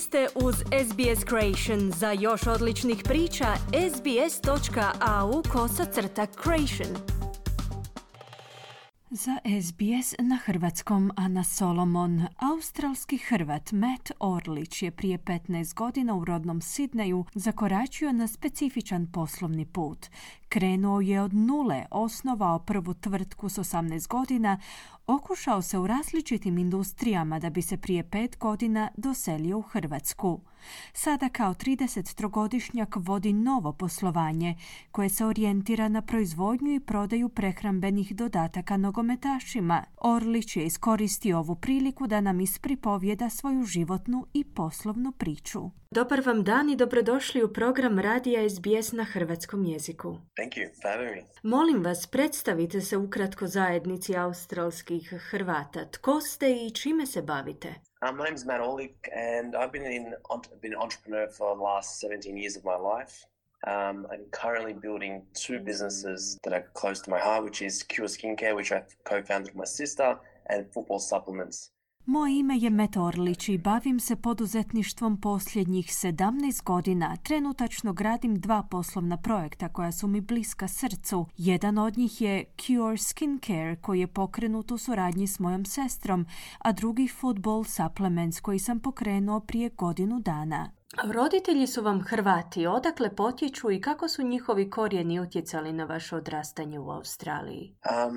Ste uz SBS Creation. Za još odličnih priča, sbs.au kosacrta creation. Za SBS na hrvatskom Ana Solomon. Australski hrvat Matt Orlić je prije 15 godina u rodnom Sidneju zakoračio na specifičan poslovni put. Krenuo je od nule, osnovao prvu tvrtku s 18 godina, okušao se u različitim industrijama da bi se prije pet godina doselio u Hrvatsku. Sada kao 33-godišnjak vodi novo poslovanje koje se orijentira na proizvodnju i prodaju prehrambenih dodataka nogometašima. Orlić je iskoristio ovu priliku da nam ispripovjeda svoju životnu i poslovnu priču. Dobar vam dan i dobrodošli u program Radija SBS na hrvatskom jeziku. Thank you for Molim vas, predstavite se ukratko zajednici australskih Hrvata. Tko ste i čime se bavite? Um, my name is Matt Orlick, and I've been in been an entrepreneur for the last 17 years of my life. Um, I'm currently building two businesses that are close to my heart, which is Cure Skincare, which I co-founded with my sister, and Football Supplements. Moje ime je Met Orlić i bavim se poduzetništvom posljednjih 17 godina. Trenutačno gradim dva poslovna projekta koja su mi bliska srcu. Jedan od njih je Cure Skincare koji je pokrenut u suradnji s mojom sestrom, a drugi Football Supplements koji sam pokrenuo prije godinu dana. Roditelji su vam Hrvati, odakle potječu i kako su njihovi korijeni utjecali na vaše odrastanje u Australiji? Um,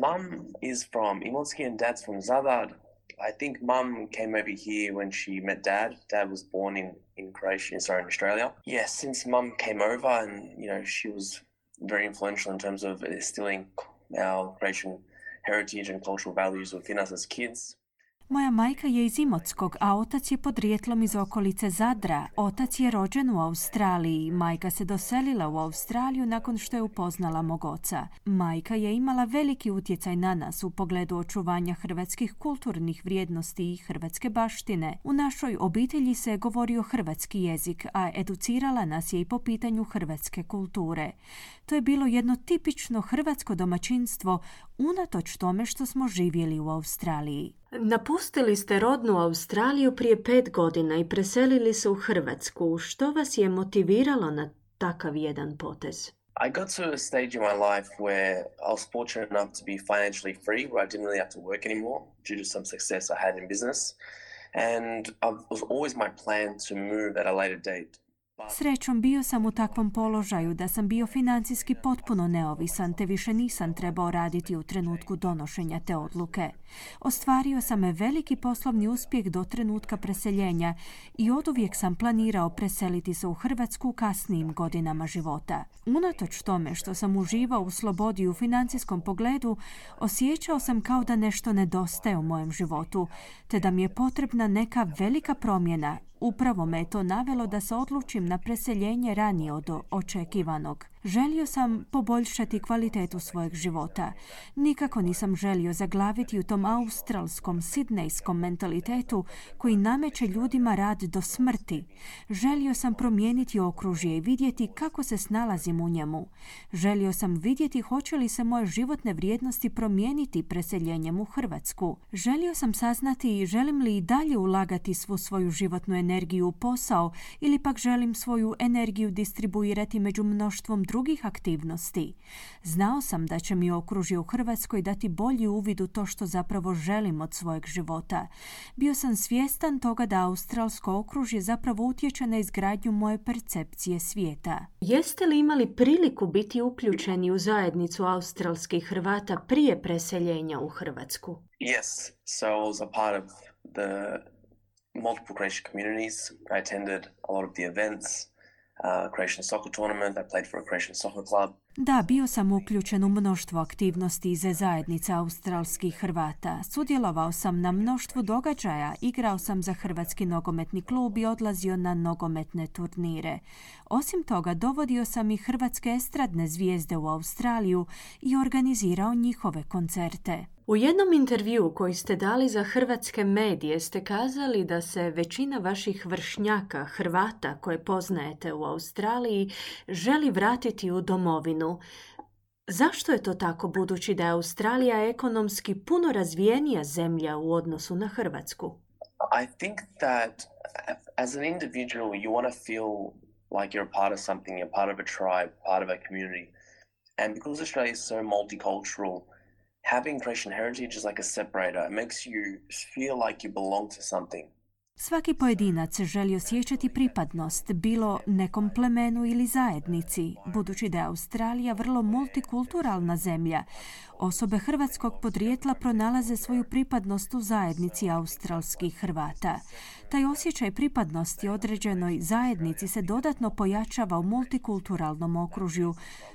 mom is from Imotski and dad's from Zadar. I think mum came over here when she met dad. Dad was born in, in Croatia, sorry, in Australia. Yeah, since mum came over and, you know, she was very influential in terms of instilling our Croatian heritage and cultural values within us as kids. Moja majka je iz Imotskog, a otac je podrijetlom iz okolice Zadra. Otac je rođen u Australiji. Majka se doselila u Australiju nakon što je upoznala mog oca. Majka je imala veliki utjecaj na nas u pogledu očuvanja hrvatskih kulturnih vrijednosti i hrvatske baštine. U našoj obitelji se je govorio hrvatski jezik, a educirala nas je i po pitanju hrvatske kulture. To je bilo jedno tipično hrvatsko domaćinstvo unatoč tome što smo živjeli u Australiji. Napustili ste rodnu Australiju prije pet godina i preselili se u Hrvatsku. Što vas je motiviralo na takav jedan potez? I got to a stage in my life where I was fortunate enough to be financially free, where I didn't really have to work anymore due to some success I had in business. And it was always my plan to move at a later date. Srećom bio sam u takvom položaju da sam bio financijski potpuno neovisan te više nisam trebao raditi u trenutku donošenja te odluke. Ostvario sam veliki poslovni uspjeh do trenutka preseljenja i oduvijek sam planirao preseliti se u Hrvatsku u kasnijim godinama života. Unatoč tome što sam uživao u slobodi u financijskom pogledu, osjećao sam kao da nešto nedostaje u mojem životu, te da mi je potrebna neka velika promjena Upravo me to navelo da se odlučim na preseljenje ranije od očekivanog. Želio sam poboljšati kvalitetu svojeg života. Nikako nisam želio zaglaviti u tom australskom, sidnejskom mentalitetu koji nameće ljudima rad do smrti. Želio sam promijeniti okružje i vidjeti kako se snalazim u njemu. Želio sam vidjeti hoće li se moje životne vrijednosti promijeniti preseljenjem u Hrvatsku. Želio sam saznati i želim li i dalje ulagati svu svoju životnu energiju u posao ili pak želim svoju energiju distribuirati među mnoštvom drugih aktivnosti. Znao sam da će mi okružje u Hrvatskoj dati bolji uvid u to što zapravo želim od svojeg života. Bio sam svjestan toga da australsko okružje zapravo utječe na izgradnju moje percepcije svijeta. Jeste li imali priliku biti uključeni u zajednicu australskih Hrvata prije preseljenja u Hrvatsku? Yes, so I was a part of the multiple Croatian communities. I attended a lot of the events. Uh, Croatian soccer tournament. I played for a Croatian soccer club. Da, bio sam uključen u mnoštvo aktivnosti iz zajednica australskih Hrvata. Sudjelovao sam na mnoštvu događaja, igrao sam za Hrvatski nogometni klub i odlazio na nogometne turnire. Osim toga, dovodio sam i hrvatske estradne zvijezde u Australiju i organizirao njihove koncerte. U jednom intervju koji ste dali za hrvatske medije ste kazali da se većina vaših vršnjaka, Hrvata koje poznajete u Australiji, želi vratiti u domovinu. Zašto je to tako budući da je Australija ekonomski puno razvijenija zemlja u odnosu na Hrvatsku? I think that As an individual, you want to feel like you're a part of something, you're part of a tribe, part of a community. And because Australia is so multicultural, having Croatian heritage is like a separator. It makes you feel like you belong to something. Svaki pojedinac želi osjećati pripadnost, bilo nekom plemenu ili zajednici, budući da je Australija vrlo multikulturalna zemlja. Osobe hrvatskog podrijetla pronalaze svoju pripadnost u zajednici australskih Hrvata. Taj osjećaj pripadnosti određenoj zajednici se dodatno pojačava u multikulturalnom okružju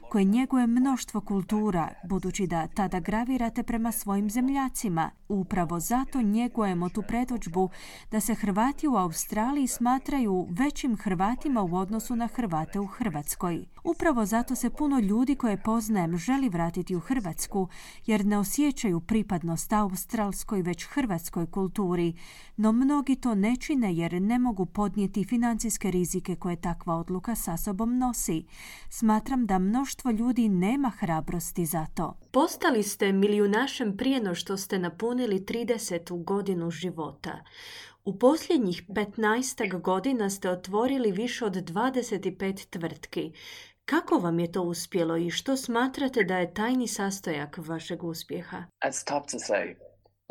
koje njeguje mnoštvo kultura, budući da tada gravirate prema svojim zemljacima. Upravo zato njegujemo tu predođbu da se Hrvati u Australiji smatraju većim Hrvatima u odnosu na Hrvate u Hrvatskoj. Upravo zato se puno ljudi koje poznajem želi vratiti u Hrvatsku, jer ne osjećaju pripadnost australskoj već hrvatskoj kulturi, no mnogi to ne čine jer ne mogu podnijeti financijske rizike koje takva odluka sa sobom nosi. Smatram da mnoštvo ljudi nema hrabrosti za to. Postali ste milijunašem prije no što ste napunili 30. godinu života. U posljednjih 15 godina ste otvorili više od 25 tvrtki. Kako vam je to uspjelo i što smatrate da je tajni sastojak vašeg uspjeha? It's tough to say.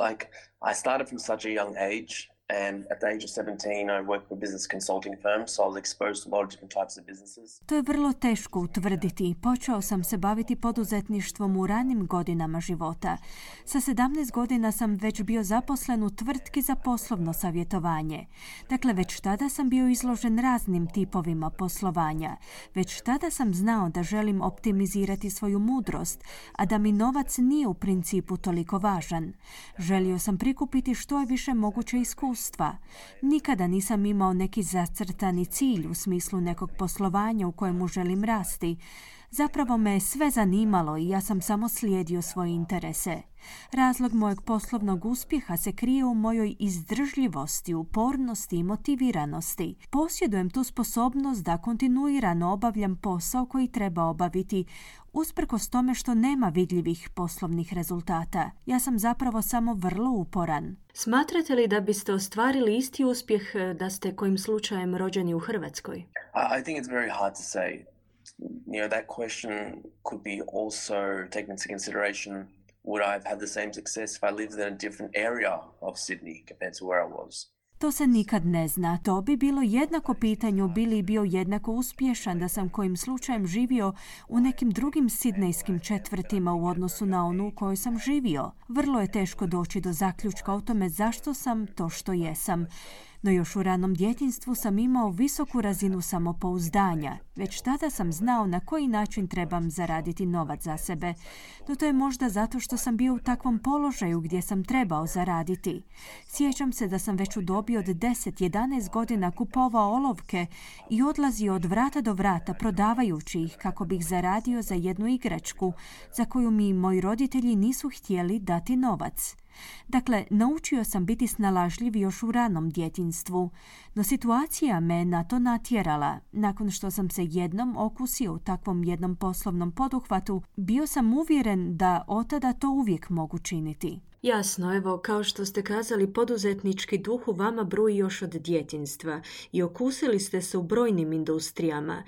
Like, I started from such a young age And at the age of 17, I worked for business consulting firms, so I was exposed to a lot of different types of businesses. To je vrlo teško utvrditi. Počeo sam se baviti poduzetništvom u ranim godinama života. Sa 17 godina sam već bio zaposlen u tvrtki za poslovno savjetovanje. Dakle, već tada sam bio izložen raznim tipovima poslovanja. Već tada sam znao da želim optimizirati svoju mudrost, a da mi novac nije u principu toliko važan. Želio sam prikupiti što je više moguće iskustva iskustva. Nikada nisam imao neki zacrtani cilj u smislu nekog poslovanja u kojemu želim rasti. Zapravo me je sve zanimalo i ja sam samo slijedio svoje interese. Razlog mojeg poslovnog uspjeha se krije u mojoj izdržljivosti, upornosti i motiviranosti. Posjedujem tu sposobnost da kontinuirano obavljam posao koji treba obaviti, usprkos tome što nema vidljivih poslovnih rezultata. Ja sam zapravo samo vrlo uporan. Smatrate li da biste ostvarili isti uspjeh eh, da ste kojim slučajem rođeni u Hrvatskoj? I think it's very hard to say. You know, that question could be also taken into consideration would I have had the same success if I lived in a different area of Sydney compared to where I was? To se nikad ne zna. To bi bilo jednako pitanju bili bio jednako uspješan da sam kojim slučajem živio u nekim drugim sidnejskim četvrtima u odnosu na onu u kojoj sam živio. Vrlo je teško doći do zaključka o tome zašto sam to što jesam no još u ranom djetinstvu sam imao visoku razinu samopouzdanja. Već tada sam znao na koji način trebam zaraditi novac za sebe. No to je možda zato što sam bio u takvom položaju gdje sam trebao zaraditi. Sjećam se da sam već u dobi od 10-11 godina kupovao olovke i odlazio od vrata do vrata prodavajući ih kako bih zaradio za jednu igračku za koju mi moji roditelji nisu htjeli dati novac. Dakle, naučio sam biti snalažljiv još u ranom djetinstvu, no situacija me na to natjerala. Nakon što sam se jednom okusio u takvom jednom poslovnom poduhvatu, bio sam uvjeren da od tada to uvijek mogu činiti. Jasno, evo, kao što ste kazali, poduzetnički duh u vama bruji još od djetinstva i okusili ste se u brojnim industrijama.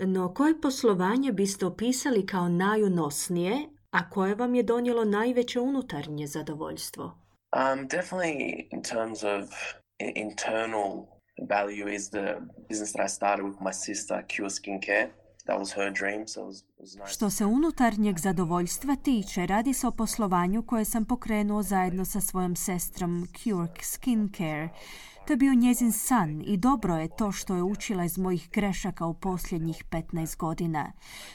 No, koje poslovanje biste opisali kao najunosnije, a koje vam je donijelo najveće unutarnje zadovoljstvo? Um, definitely in terms of internal value is the business that I started with my sister, Cure Skincare. That was her dream, so it was, it was nice. Što se unutarnjeg zadovoljstva tiče, radi se o poslovanju koje sam pokrenuo zajedno sa svojom sestrom Cure Skincare. To je bio njezin san i dobro je to što je učila iz mojih grešaka u posljednjih 15 godina.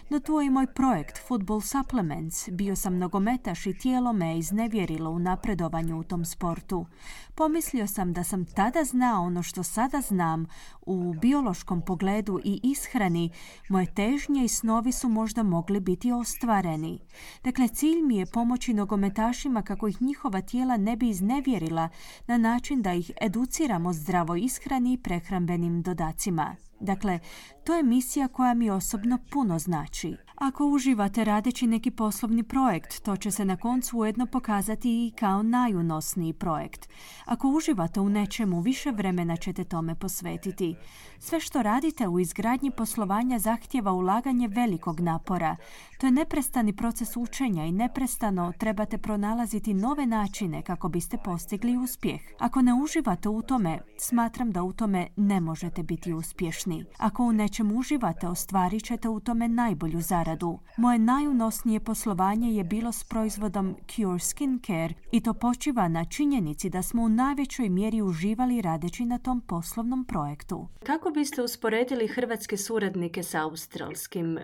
No je i moj projekt Football Supplements. Bio sam nogometaš i tijelo me iznevjerilo u napredovanju u tom sportu. Pomislio sam da sam tada znao ono što sada znam u biološkom pogledu i ishrani. Moje težnje i snovi su možda mogli biti ostvareni. Dakle, cilj mi je pomoći nogometašima kako ih njihova tijela ne bi iznevjerila na način da ih educiram o zdravoj ishrani i prehrambenim dodacima. Dakle, to je misija koja mi osobno puno znači. Ako uživate radeći neki poslovni projekt, to će se na koncu ujedno pokazati i kao najunosniji projekt. Ako uživate u nečemu, više vremena ćete tome posvetiti. Sve što radite u izgradnji poslovanja zahtjeva ulaganje velikog napora. To je neprestani proces učenja i neprestano trebate pronalaziti nove načine kako biste postigli uspjeh. Ako ne uživate u tome, smatram da u tome ne možete biti uspješni. Ako u nečem uživate, ostvarit ćete u tome najbolju zaradu. Moje najunosnije poslovanje je bilo s proizvodom Cure Skin Care i to počiva na činjenici da smo u najvećoj mjeri uživali radeći na tom poslovnom projektu. Kako biste usporedili hrvatske suradnike s australskim? E,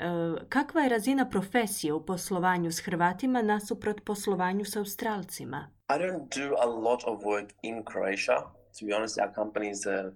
kakva je razina profesije u poslovanju s Hrvatima nasuprot poslovanju s Australcima? I don't do a lot of work in Croatia. To be honest, our company's uh,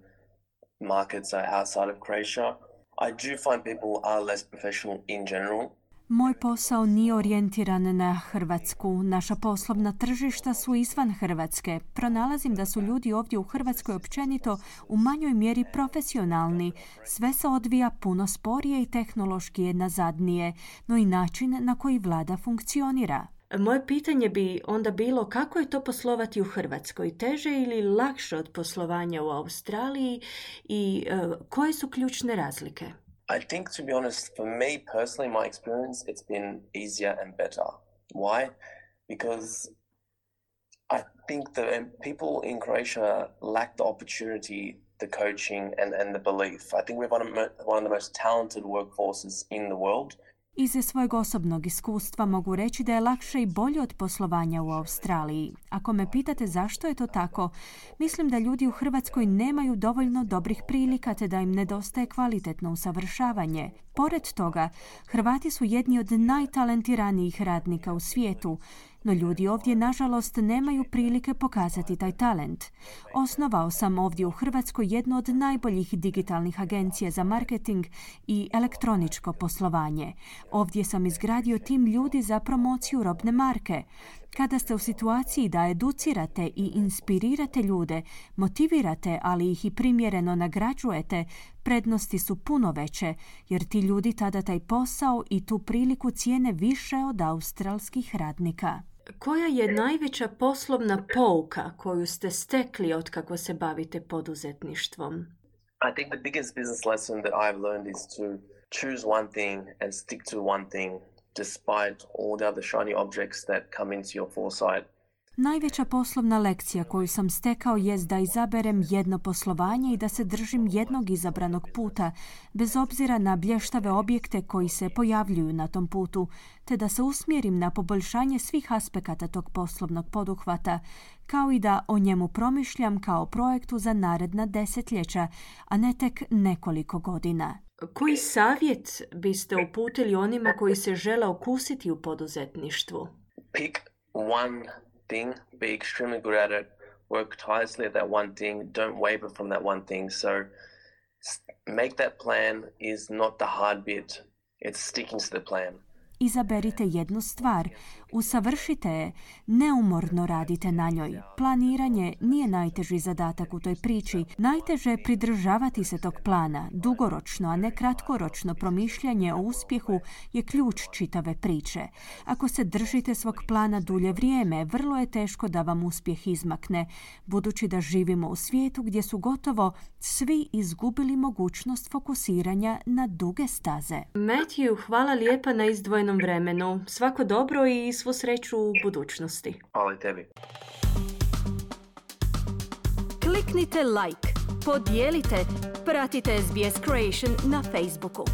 markets are outside of Croatia. I do find people are less professional in general. Moj posao nije orijentiran na Hrvatsku. Naša poslovna tržišta su izvan Hrvatske. Pronalazim da su ljudi ovdje u Hrvatskoj općenito u manjoj mjeri profesionalni. Sve se odvija puno sporije i tehnološki je nazadnije, no i način na koji vlada funkcionira. Moje pitanje bi onda bilo kako je to poslovati u Hrvatskoj? Teže ili lakše od poslovanja u Australiji i uh, koje su ključne razlike? I think, to be honest, for me personally, my experience, it's been easier and better. Why? Because I think the um, people in Croatia lack the opportunity, the coaching, and, and the belief. I think we're one of, one of the most talented workforces in the world. Iz svojeg osobnog iskustva mogu reći da je lakše i bolje od poslovanja u Australiji. Ako me pitate zašto je to tako, mislim da ljudi u Hrvatskoj nemaju dovoljno dobrih prilika te da im nedostaje kvalitetno usavršavanje. Pored toga, Hrvati su jedni od najtalentiranijih radnika u svijetu, no ljudi ovdje nažalost nemaju prilike pokazati taj talent. Osnovao sam ovdje u Hrvatskoj jednu od najboljih digitalnih agencija za marketing i elektroničko poslovanje. Ovdje sam izgradio tim ljudi za promociju robne marke. Kada ste u situaciji da educirate i inspirirate ljude, motivirate, ali ih i primjereno nagrađujete, prednosti su puno veće, jer ti ljudi tada taj posao i tu priliku cijene više od australskih radnika. Koja je najveća poslovna pouka koju ste stekli od kako se bavite poduzetništvom? I think the biggest business lesson that I've learned is to choose one thing and stick to one thing despite all the other shiny objects that come into your foresight. Najveća poslovna lekcija koju sam stekao jest da izaberem jedno poslovanje i da se držim jednog izabranog puta, bez obzira na blještave objekte koji se pojavljuju na tom putu, te da se usmjerim na poboljšanje svih aspekata tog poslovnog poduhvata, kao i da o njemu promišljam kao projektu za naredna desetljeća, a ne tek nekoliko godina. Koji savjet biste uputili onima koji se žele okusiti u poduzetništvu? Pick one thing, be extremely good at it, work tirelessly at that one thing, don't waver from that one thing. So make that plan is not the hard bit, it's sticking to the plan. Izaberite jednu stvar, usavršite je, neumorno radite na njoj. Planiranje nije najteži zadatak u toj priči. Najteže je pridržavati se tog plana. Dugoročno, a ne kratkoročno promišljanje o uspjehu je ključ čitave priče. Ako se držite svog plana dulje vrijeme, vrlo je teško da vam uspjeh izmakne, budući da živimo u svijetu gdje su gotovo svi izgubili mogućnost fokusiranja na duge staze. Matthew, hvala lijepa na izdvojenom vremenu. Svako dobro i svu sreću u budućnosti. Hvala tebi. Kliknite like, podijelite, pratite SBS Creation na Facebooku.